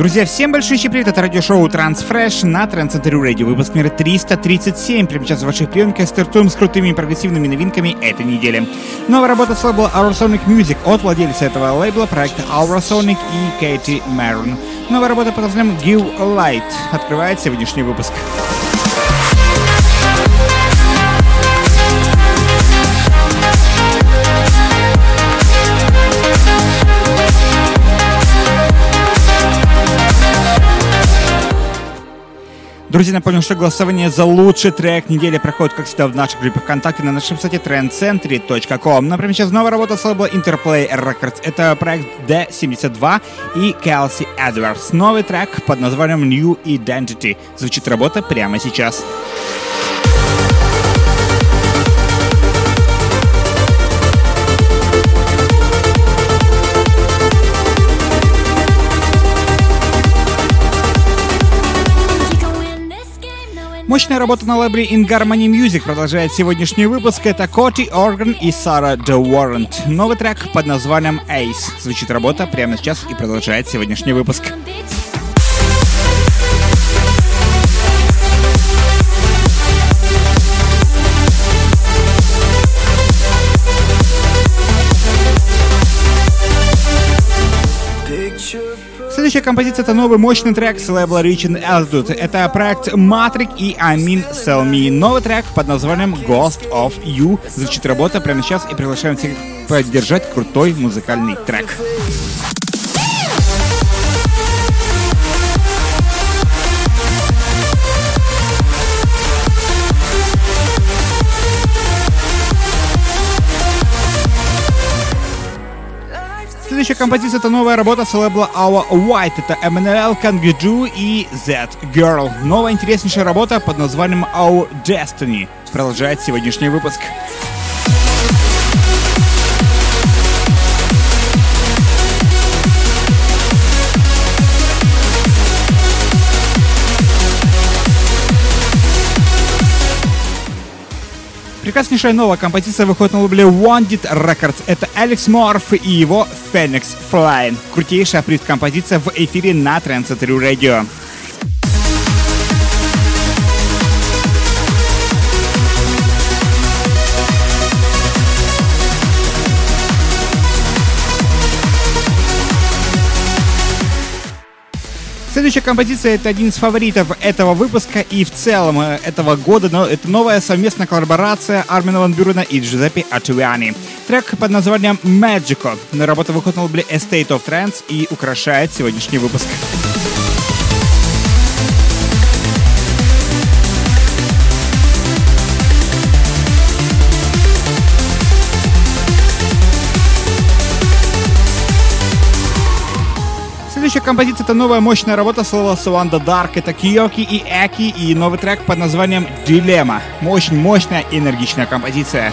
Друзья, всем большой привет, это радиошоу Transfresh на Трансцентре Радио, выпуск номер 337. Прямо сейчас в ваших приемках стартуем с крутыми прогрессивными новинками этой недели. Новая работа с лейбла Aurosonic Music от владельца этого лейбла, проекта Aurosonic и Кэти Мэрон. Новая работа под названием Give Light открывает сегодняшний выпуск. Друзья, напомню, что голосование за лучший трек недели проходит, как всегда, в нашей группе ВКонтакте на нашем сайте trendcentry.com. Например, сейчас новая работа с лейбла Interplay Records. Это проект D72 и Kelsey Edwards. Новый трек под названием New Identity. Звучит работа прямо сейчас. Сейчас. Мощная работа на лейбле In Harmony Music продолжает сегодняшний выпуск. Это Коти Орган и Сара Де Warrant. Новый трек под названием Ace. Звучит работа прямо сейчас и продолжает сегодняшний выпуск. Следующая композиция — это новый мощный трек с лейбла and Altitude. Это проект Matrix и Mean Sell Me. Новый трек под названием Ghost of You. Звучит работа прямо сейчас и приглашаем всех поддержать крутой музыкальный трек. Следующая композиция это новая работа с лейбла Our White. Это Emmanuel Kangju и Z Girl. Новая интереснейшая работа под названием Our Destiny. Продолжает сегодняшний выпуск. Прекраснейшая новая композиция выходит на лейбле Wanted Records. Это Алекс Морф и его Phoenix Flying. Крутейшая приз-композиция в эфире на Трансцентре Radio. Следующая композиция это один из фаворитов этого выпуска и в целом э, этого года, но это новая совместная коллаборация Армина Ван Бюрена и Джузеппе Ачуиани. Трек под названием Magico. Работа выходит на лейбле Estate of Trance и украшает сегодняшний выпуск. Следующая композиция это новая мощная работа слова Суанда Дарк. Это Киоки и Эки и новый трек под названием Дилемма. Очень мощная энергичная композиция.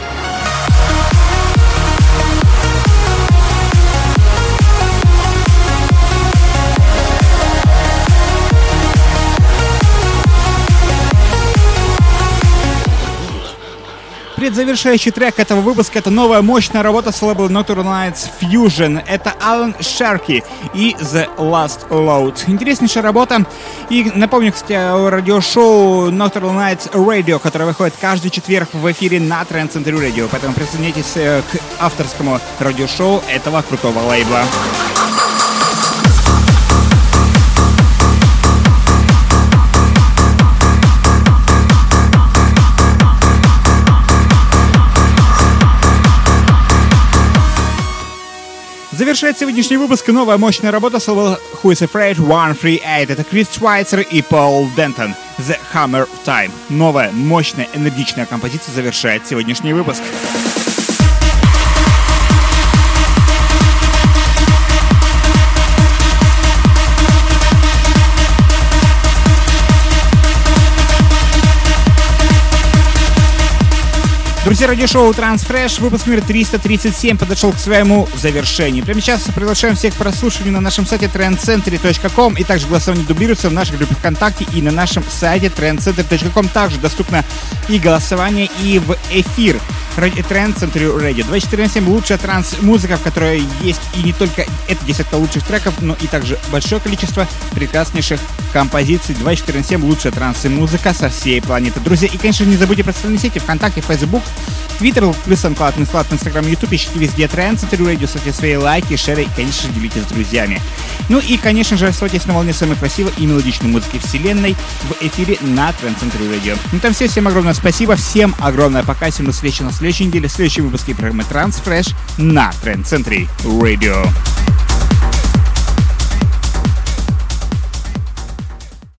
Предзавершающий трек этого выпуска — это новая мощная работа с лейбла Nocturnal Nights Fusion. Это Алан Шарки и The Last Load. Интереснейшая работа. И напомню, кстати, о радиошоу Nocturnal Nights Radio, которое выходит каждый четверг в эфире на Trend Center Radio. Поэтому присоединяйтесь э, к авторскому радиошоу этого крутого лейбла. Завершает сегодняшний выпуск новая мощная работа с Who is Afraid 138. Это Крис Швайцер и Пол Дентон. The Hammer Time. Новая, мощная, энергичная композиция завершает сегодняшний выпуск. Друзья, радиошоу Transfresh, выпуск номер 337 подошел к своему завершению. Прямо сейчас приглашаем всех к прослушиванию на нашем сайте trendcentry.com и также голосование дублируется в нашей группе ВКонтакте и на нашем сайте trendcentry.com также доступно и голосование, и в эфир. Тренд Центр Radio. 24 на 7 лучшая транс-музыка, в которой есть и не только это десятка лучших треков, но и также большое количество прекраснейших композиций. 24 на 7 лучшая транс-музыка со всей планеты. Друзья, и, конечно, не забудьте про социальные сети ВКонтакте, Facebook, Twitter, плюс SoundCloud, Инсталлат, Инстаграм, Ютуб, ищите везде Тренд Центр Radio, ставьте свои лайки, шеры и, конечно, делитесь с друзьями. Ну и, конечно же, оставайтесь на волне самой красивой и мелодичной музыки вселенной в эфире на Тренд Центр Radio. Ну там все, всем огромное спасибо, всем огромное пока, всем до встречи на следующей неделе, в следующем выпуске программы Transfresh на Тренд Центре Radio.